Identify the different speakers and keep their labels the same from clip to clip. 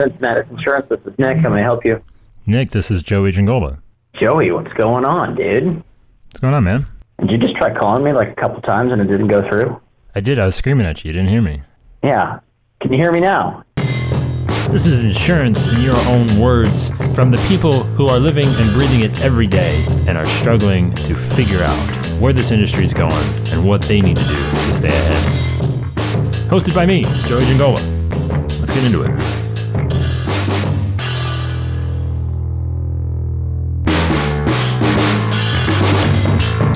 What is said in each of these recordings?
Speaker 1: Cincinnati Insurance. This is Nick. How may I help you?
Speaker 2: Nick, this is Joey Giangola.
Speaker 1: Joey, what's going on, dude?
Speaker 2: What's going on, man?
Speaker 1: Did you just try calling me like a couple times and it didn't go through?
Speaker 2: I did. I was screaming at you. You didn't hear me.
Speaker 1: Yeah. Can you hear me now?
Speaker 2: This is insurance in your own words from the people who are living and breathing it every day and are struggling to figure out where this industry is going and what they need to do to stay ahead. Hosted by me, Joey Giangola. Let's get into it.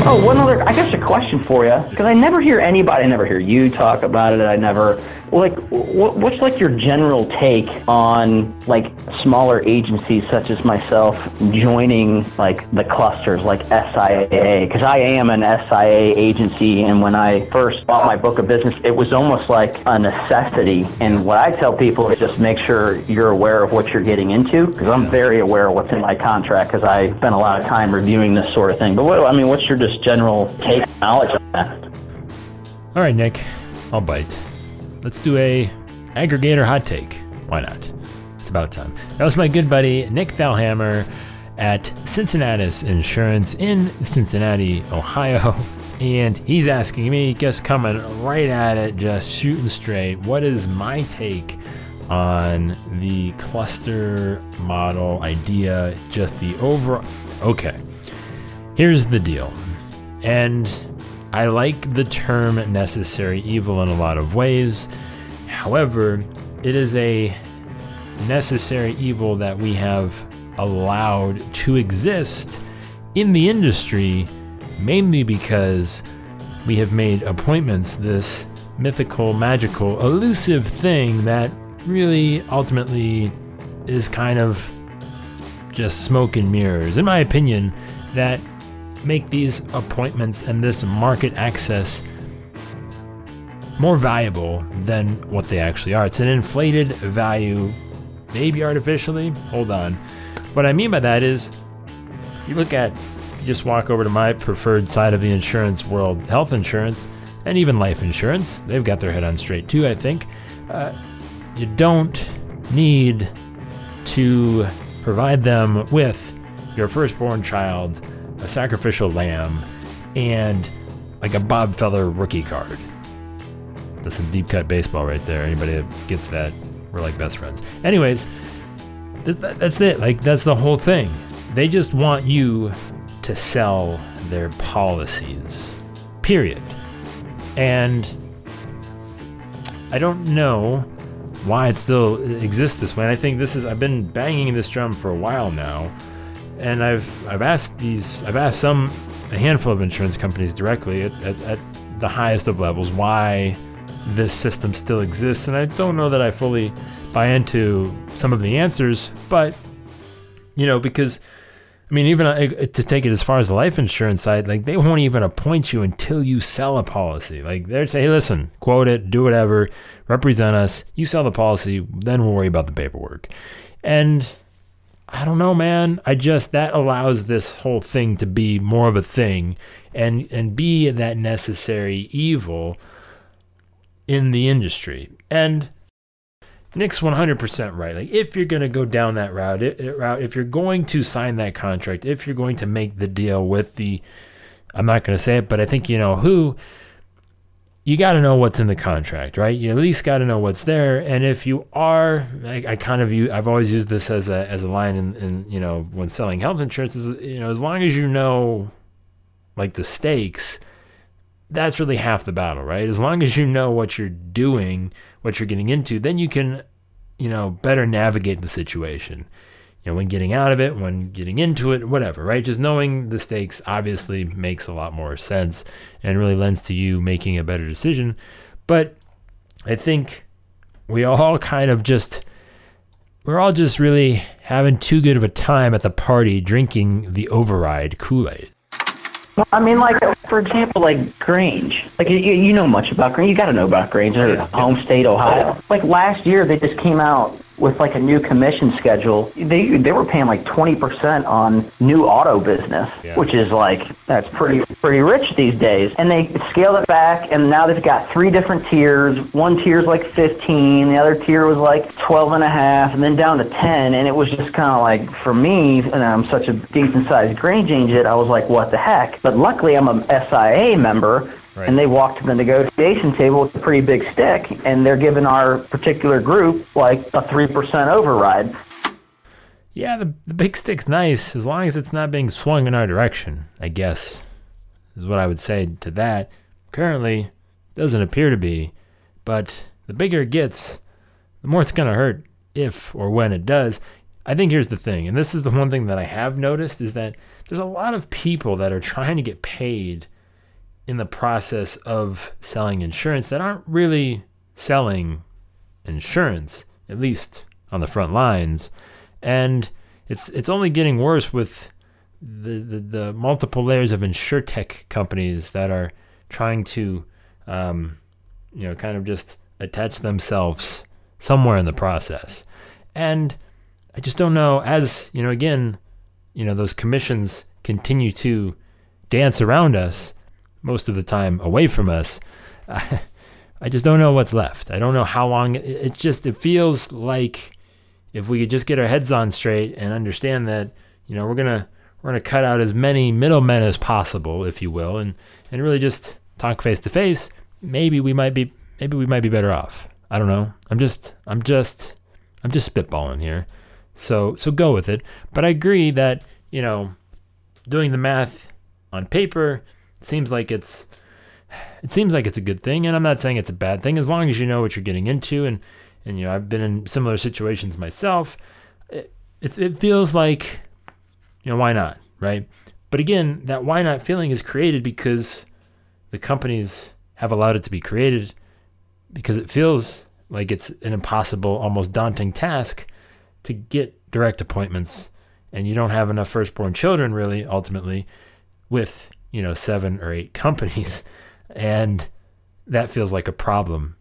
Speaker 1: Oh, one other, I guess a question for you, because I never hear anybody, I never hear you talk about it. I never, like, what, what's like your general take on like smaller agencies such as myself joining like the clusters like SIA? Because I am an SIA agency, and when I first bought my book of business, it was almost like a necessity. And what I tell people is just make sure you're aware of what you're getting into, because I'm very aware of what's in my contract, because I spend a lot of time reviewing this sort of thing. But what, I mean, what's your just general take knowledge on that?
Speaker 2: All right, Nick, I'll bite. Let's do a aggregator hot take. Why not? It's about time. That was my good buddy Nick Thalhammer at Cincinnatus Insurance in Cincinnati, Ohio. And he's asking me, just coming right at it, just shooting straight, what is my take on the cluster model idea? Just the overall. Okay, here's the deal. And I like the term necessary evil in a lot of ways. However, it is a necessary evil that we have allowed to exist in the industry mainly because we have made appointments this mythical, magical, elusive thing that really ultimately is kind of just smoke and mirrors, in my opinion, that make these appointments and this market access more valuable than what they actually are. It's an inflated value, maybe artificially. Hold on. What I mean by that is, you look at, you just walk over to my preferred side of the insurance world, health insurance, and even life insurance. They've got their head on straight too, I think. Uh, you don't need to provide them with your firstborn child, a sacrificial lamb, and like a Bob Feller rookie card. That's some deep cut baseball right there. Anybody that gets that, we're like best friends. Anyways, th- th- that's it. Like, that's the whole thing. They just want you to sell their policies, period. And I don't know why it still exists this way. And I think this is, I've been banging this drum for a while now. And I've, I've asked these, I've asked some, a handful of insurance companies directly at, at, at the highest of levels why this system still exists. And I don't know that I fully buy into some of the answers, but you know, because I mean, even uh, to take it as far as the life insurance side, like they won't even appoint you until you sell a policy. Like they're saying, hey, listen, quote it, do whatever, represent us. You sell the policy, then we'll worry about the paperwork. And I don't know, man. I just that allows this whole thing to be more of a thing, and and be that necessary evil in the industry. And Nick's 100% right. Like if you're going to go down that route, it, route, if you're going to sign that contract, if you're going to make the deal with the I'm not going to say it, but I think you know who you got to know what's in the contract, right? You at least got to know what's there. And if you are, I, I kind of view, I've always used this as a, as a line in, in, you know, when selling health insurance is, you know, as long as you know like the stakes, that's really half the battle, right? As long as you know what you're doing, what you're getting into, then you can, you know, better navigate the situation. You know, when getting out of it, when getting into it, whatever, right? Just knowing the stakes obviously makes a lot more sense and really lends to you making a better decision. But I think we all kind of just we're all just really having too good of a time at the party drinking the override Kool-Aid.
Speaker 1: Well, I mean, like for example, like Grange. Like you, you know much about Grange. You got to know about Grange. They're
Speaker 2: Yeah.
Speaker 1: home state, Ohio. Like last year, they just came out with like a new commission schedule, they they were paying like 20% on new auto business,
Speaker 2: Yeah.
Speaker 1: which is like that's pretty pretty rich these days. And they scaled it back, and now they've got three different tiers. One tier's like 15, the other tier was like twelve and a half, and a half, and then down to 10. And it was just kind of like for me, and I'm such a decent sized Grange agent, I was like, what the heck? But luckily, I'm a SIA member.
Speaker 2: Right.
Speaker 1: And they walk to the negotiation table with a pretty big stick, and they're giving our particular group like a 3% override.
Speaker 2: Yeah, the, the big stick's nice as long as it's not being swung in our direction, I guess, is what I would say to that. Currently, doesn't appear to be, but the bigger it gets, the more it's going to hurt if or when it does. I think here's the thing, and this is the one thing that I have noticed is that there's a lot of people that are trying to get paid in the process of selling insurance that aren't really selling insurance, at least on the front lines. And it's it's only getting worse with the, the, the multiple layers of insurtech companies that are trying to, um, you know, kind of just attach themselves somewhere in the process. And I just don't know, as, you know, again, you know, those commissions continue to dance around us most of the time away from us. I just don't know what's left. I don't know how long it, it just it feels like if we could just get our heads on straight and understand that, you know, we're to we're to cut out as many middlemen as possible, if you will, and and really just talk face to face, maybe we might be maybe we might be better off. I don't know. I'm just I'm just I'm just spitballing here. So so go with it. But I agree that, you know, doing the math on paper seems like it's it seems like it's a good thing and I'm not saying it's a bad thing as long as you know what you're getting into and and you know I've been in similar situations myself. It, it's it feels like you know why not, right? But again, that why not feeling is created because the companies have allowed it to be created because it feels like it's an impossible, almost daunting task to get direct appointments and you don't have enough firstborn children really ultimately with, you know, seven or eight companies and that feels like a problem,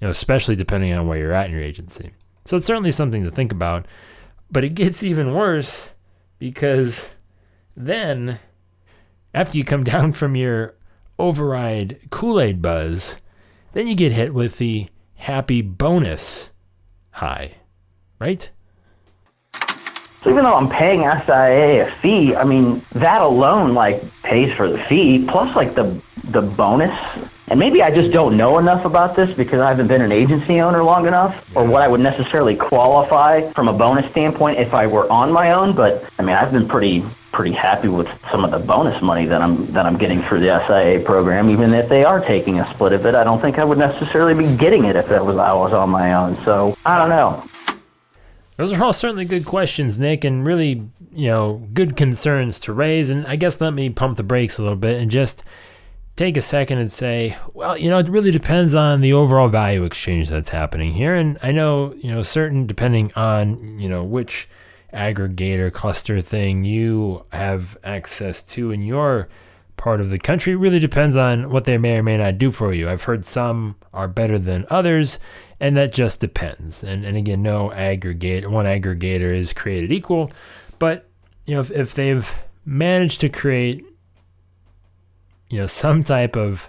Speaker 2: you know, especially depending on where you're at in your agency. So it's certainly something to think about, but it gets even worse because then after you come down from your override Kool-Aid buzz, then you get hit with the happy bonus high, right?
Speaker 1: So even though I'm paying SIA a fee, I mean that alone like pays for the fee plus like the the bonus. And maybe I just don't know enough about this because I haven't been an agency owner long enough, or what I would necessarily qualify from a bonus standpoint if I were on my own. But I mean, I've been pretty pretty happy with some of the bonus money that I'm that I'm getting through the SIA program. Even if they are taking a split of it, I don't think I would necessarily be getting it if it was I was on my own. So I don't know.
Speaker 2: Those are all certainly good questions, Nick, and really, you know, good concerns to raise. And I guess let me pump the brakes a little bit and just take a second and say, well, you know, it really depends on the overall value exchange that's happening here. And I know, you know, certain depending on, you know, which aggregator cluster thing you have access to in your part of the country. It really depends on what they may or may not do for you. I've heard some are better than others, and that just depends. And and again, no aggregate one aggregator is created equal, but you know if, if they've managed to create you know some type of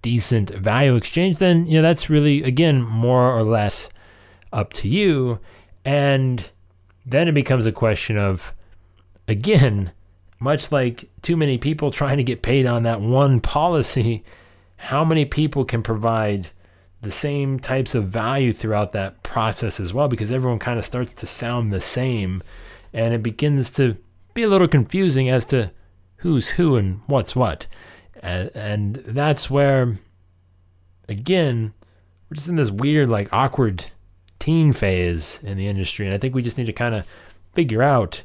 Speaker 2: decent value exchange, then you know that's really again more or less up to you, and then it becomes a question of again much like too many people trying to get paid on that one policy, how many people can provide the same types of value throughout that process as well? Because everyone kind of starts to sound the same and it begins to be a little confusing as to who's who and what's what. And, that's where, again, we're just in this weird, like, awkward teen phase in the industry. And I think we just need to kind of figure out,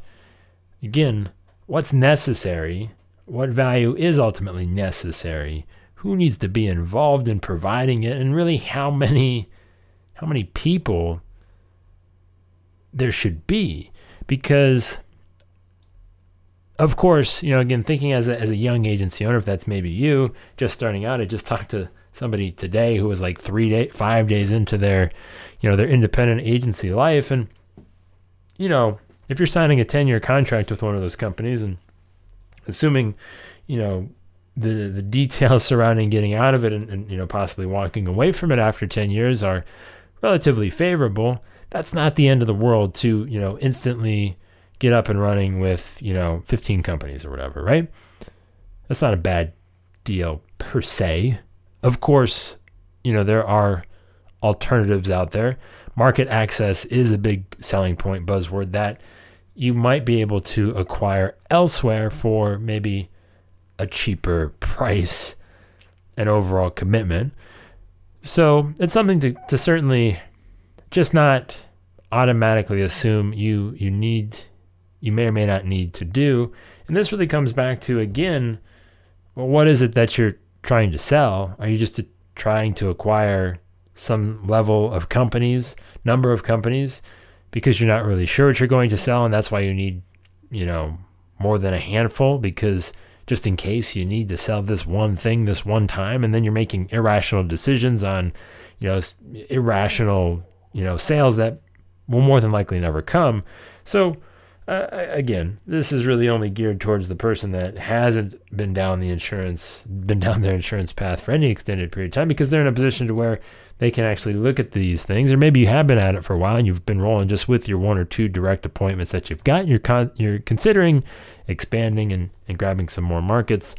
Speaker 2: again, what's necessary, what value is ultimately necessary, who needs to be involved in providing it, and really how many how many people there should be. Because of course, you know, again, thinking as a, as a young agency owner, if that's maybe you just starting out, I just talked to somebody today who was like three day, five days into their, you know, their independent agency life. And, you know, if you're signing a 10 year contract with one of those companies and assuming, you know, the, the details surrounding getting out of it and, and, you know, possibly walking away from it after 10 years are relatively favorable, that's not the end of the world to, you know, instantly get up and running with, you know, 15 companies or whatever, right? That's not a bad deal per se. Of course, you know, there are alternatives out there. Market access is a big selling point buzzword that you might be able to acquire elsewhere for maybe a cheaper price and overall commitment. So it's something to, to certainly just not automatically assume you you need you may or may not need to do. And this really comes back to again, well, what is it that you're trying to sell? Are you just trying to acquire some level of companies, number of companies, because you're not really sure what you're going to sell, and that's why you need, you know, more than a handful because just in case you need to sell this one thing this one time and then you're making irrational decisions on you know irrational you know sales that will more than likely never come. So uh, again, this is really only geared towards the person that hasn't been down the insurance, been down their insurance path for any extended period of time because they're in a position to where they can actually look at these things. Or maybe you have been at it for a while and you've been rolling just with your one or two direct appointments that you've got. You're con- you're considering expanding and, and grabbing some more markets.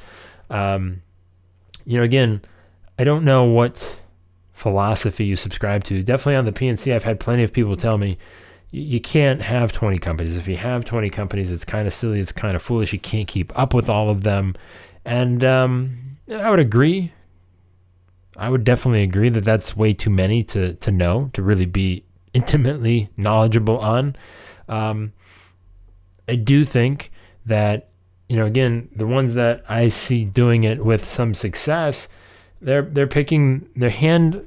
Speaker 2: Um, you know, again, I don't know what philosophy you subscribe to. Definitely on the P&C, I've had plenty of people tell me you can't have 20 companies. If you have 20 companies, it's kind of silly. It's kind of foolish. You can't keep up with all of them. And, um, I would agree. I would definitely agree that that's way too many to, to know, to really be intimately knowledgeable on. Um, I do think that, you know, again, the ones that I see doing it with some success, they're they're picking their hand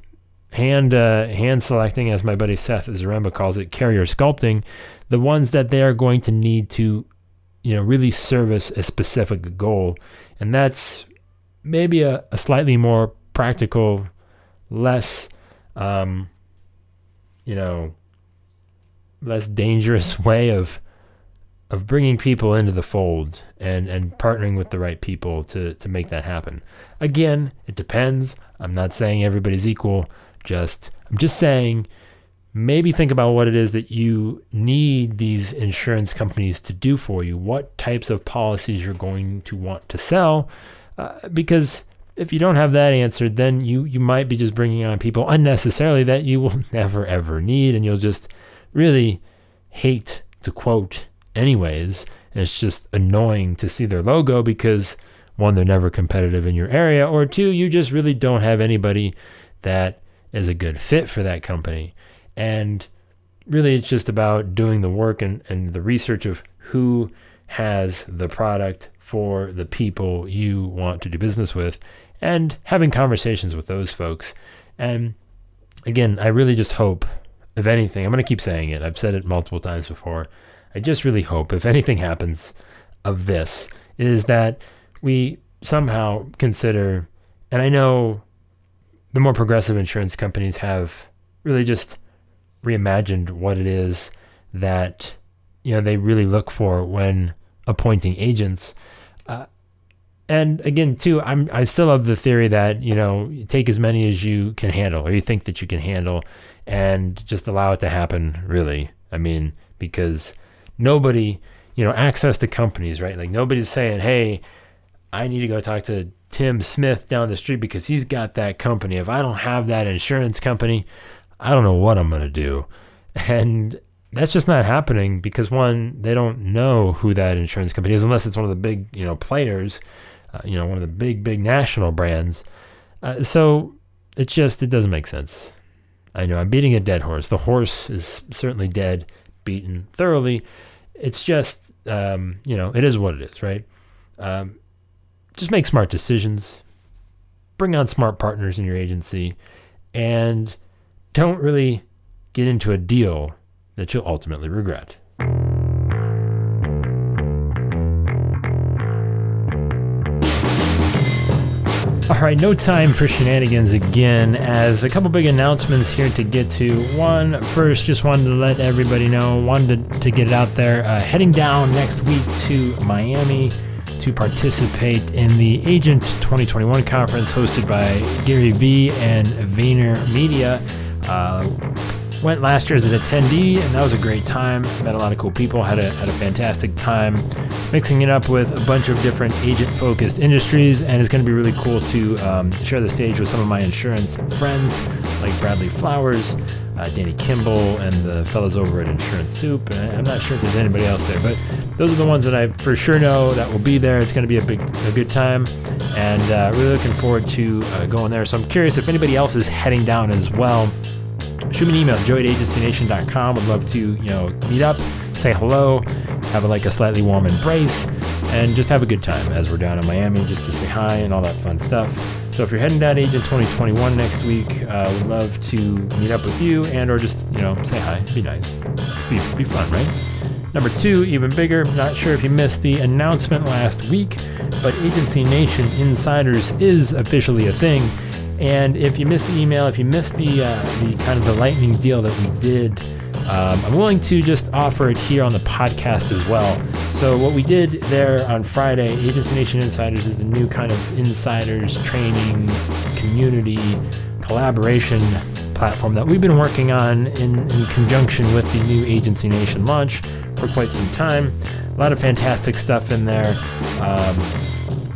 Speaker 2: hand uh, hand selecting, as my buddy Seth Zaremba calls it, carrier sculpting, the ones that they are going to need to, you know, really service a specific goal, and that's maybe a, a slightly more practical, less, um, you know, less dangerous way of of bringing people into the fold and and partnering with the right people to to make that happen. Again, it depends. I'm not saying everybody's equal, just I'm just saying maybe think about what it is that you need these insurance companies to do for you, what types of policies you're going to want to sell, uh, because if you don't have that answered, then you you might be just bringing on people unnecessarily that you will never ever need, and you'll just really hate to quote anyways. And it's just annoying to see their logo because one, they're never competitive in your area, or two, you just really don't have anybody that is a good fit for that company. And really, it's just about doing the work and, and the research of who has the product for the people you want to do business with and having conversations with those folks. And again, I really just hope, if anything, I'm going to keep saying it. I've said it multiple times before. I just really hope, if anything happens of this, is that we somehow consider, and I know the more progressive insurance companies have really just reimagined what it is that you know they really look for when appointing agents. Uh, and again, too, I'm I still have the theory that you know take as many as you can handle, or you think that you can handle, and just allow it to happen. Really, I mean, because nobody, you know, access to companies, right? Like nobody's saying, hey, I need to go talk to Tim Smith down the street because he's got that company. If I don't have that insurance company, I don't know what I'm going to do. And that's just not happening because one, they don't know who that insurance company is unless it's one of the big, you know, players, uh, you know, one of the big, big national brands. Uh, so it's just, it doesn't make sense. I know I'm beating a dead horse. The horse is certainly dead, beaten thoroughly. It's just, um, you know, it is what it is, right? Um, just make smart decisions, bring on smart partners in your agency, and don't really get into a deal that you'll ultimately regret. All right, no time for shenanigans again, as a couple big announcements here to get to. One, first, just wanted to let everybody know, wanted to, to get it out there, uh, heading down next week to Miami to participate in the Agent 2021 conference hosted by Gary Vee and Vayner Media. Uh, Went last year as an attendee, and that was a great time. Met a lot of cool people. Had a had a fantastic time, mixing it up with a bunch of different agent-focused industries. And it's going to be really cool to um, share the stage with some of my insurance friends, like Bradley Flowers, uh, Danny Kimball, and the fellows over at Insurance Soup. I'm not sure if there's anybody else there, but those are the ones that I for sure know that will be there. It's going to be a big, a good time, and uh, really looking forward to uh, going there. So I'm curious if anybody else is heading down as well shoot me an email, joey. Would love to, you know, meet up, say hello, have a, like a slightly warm embrace, and just have a good time as we're down in Miami just to say hi and all that fun stuff. So if you're heading down Agent 2021 next week, uh, would love to meet up with you and or just, you know, say hi. Be nice. Be, be fun, right? Number two, even bigger, not sure if you missed the announcement last week, but Agency Nation Insiders is officially a thing. And if you missed the email, if you missed the uh, the kind of the lightning deal that we did, um, I'm willing to just offer it here on the podcast as well. So what we did there on Friday, Agency Nation Insiders is the new kind of insiders training community collaboration platform that we've been working on in, in conjunction with the new Agency Nation launch for quite some time. A lot of fantastic stuff in there. Um,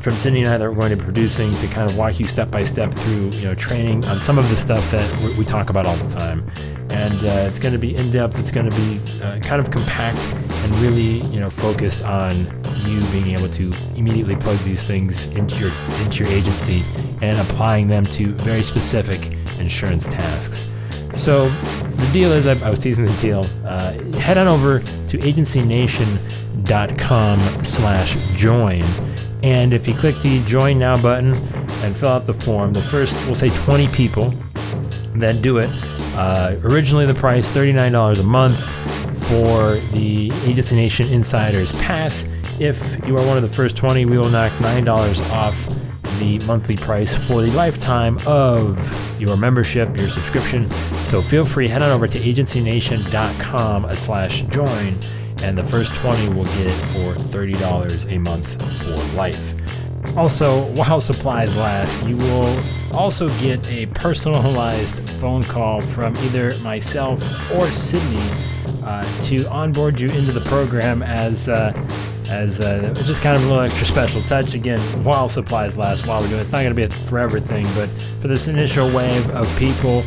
Speaker 2: from Cindy and I that we're going to be producing to kind of walk you step by step through, you know, training on some of the stuff that we talk about all the time. And uh, it's going to be in depth. It's going to be uh, kind of compact and really, you know, focused on you being able to immediately plug these things into your into your agency and applying them to very specific insurance tasks. So the deal is, I, I was teasing the deal. Uh, head on over to agencynation.com slash join and if you click the join now button and fill out the form, the first, we'll say 20 people that do it. Uh, originally, the price $39 a month for the Agency Nation Insiders Pass. If you are one of the first 20, we will knock $9 off the monthly price for the lifetime of your membership, your subscription. So feel free, head on over to agencynation.com slash join and the first 20 will get it for $30 a month for life. Also, while supplies last, you will also get a personalized phone call from either myself or Sydney uh, to onboard you into the program as uh, as uh, just kind of a little extra special touch again while supplies last while we're doing it. It's not going to be a forever thing, but for this initial wave of people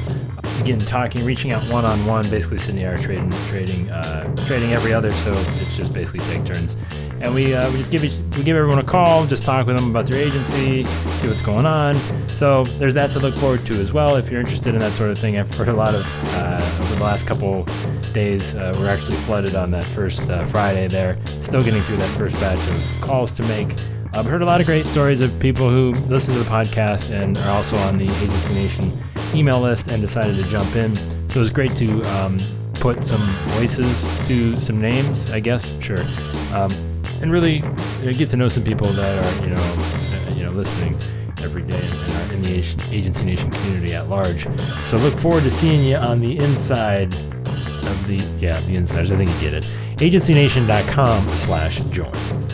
Speaker 2: again talking, reaching out one on one. Basically, Sydney are trading, trading, uh, trading every other. So it's just basically take turns, and we uh, we just give each, we give everyone a call, just talk with them about their agency, see what's going on. So there's that to look forward to as well. If you're interested in that sort of thing, I've heard a lot of uh, over the last couple days. Uh, we're actually flooded on that first uh, Friday there. Still getting through that first batch of calls to make. I've heard a lot of great stories of people who listen to the podcast and are also on the Agency Nation email list and decided to jump in. So it was great to um, put some voices to some names, I guess. Sure. Um, and really get to know some people that are, you know, uh, you know, listening every day are in the Agency Nation community at large. So look forward to seeing you on the inside of the, yeah, the insiders. I think you get it. AgencyNation.com slash join.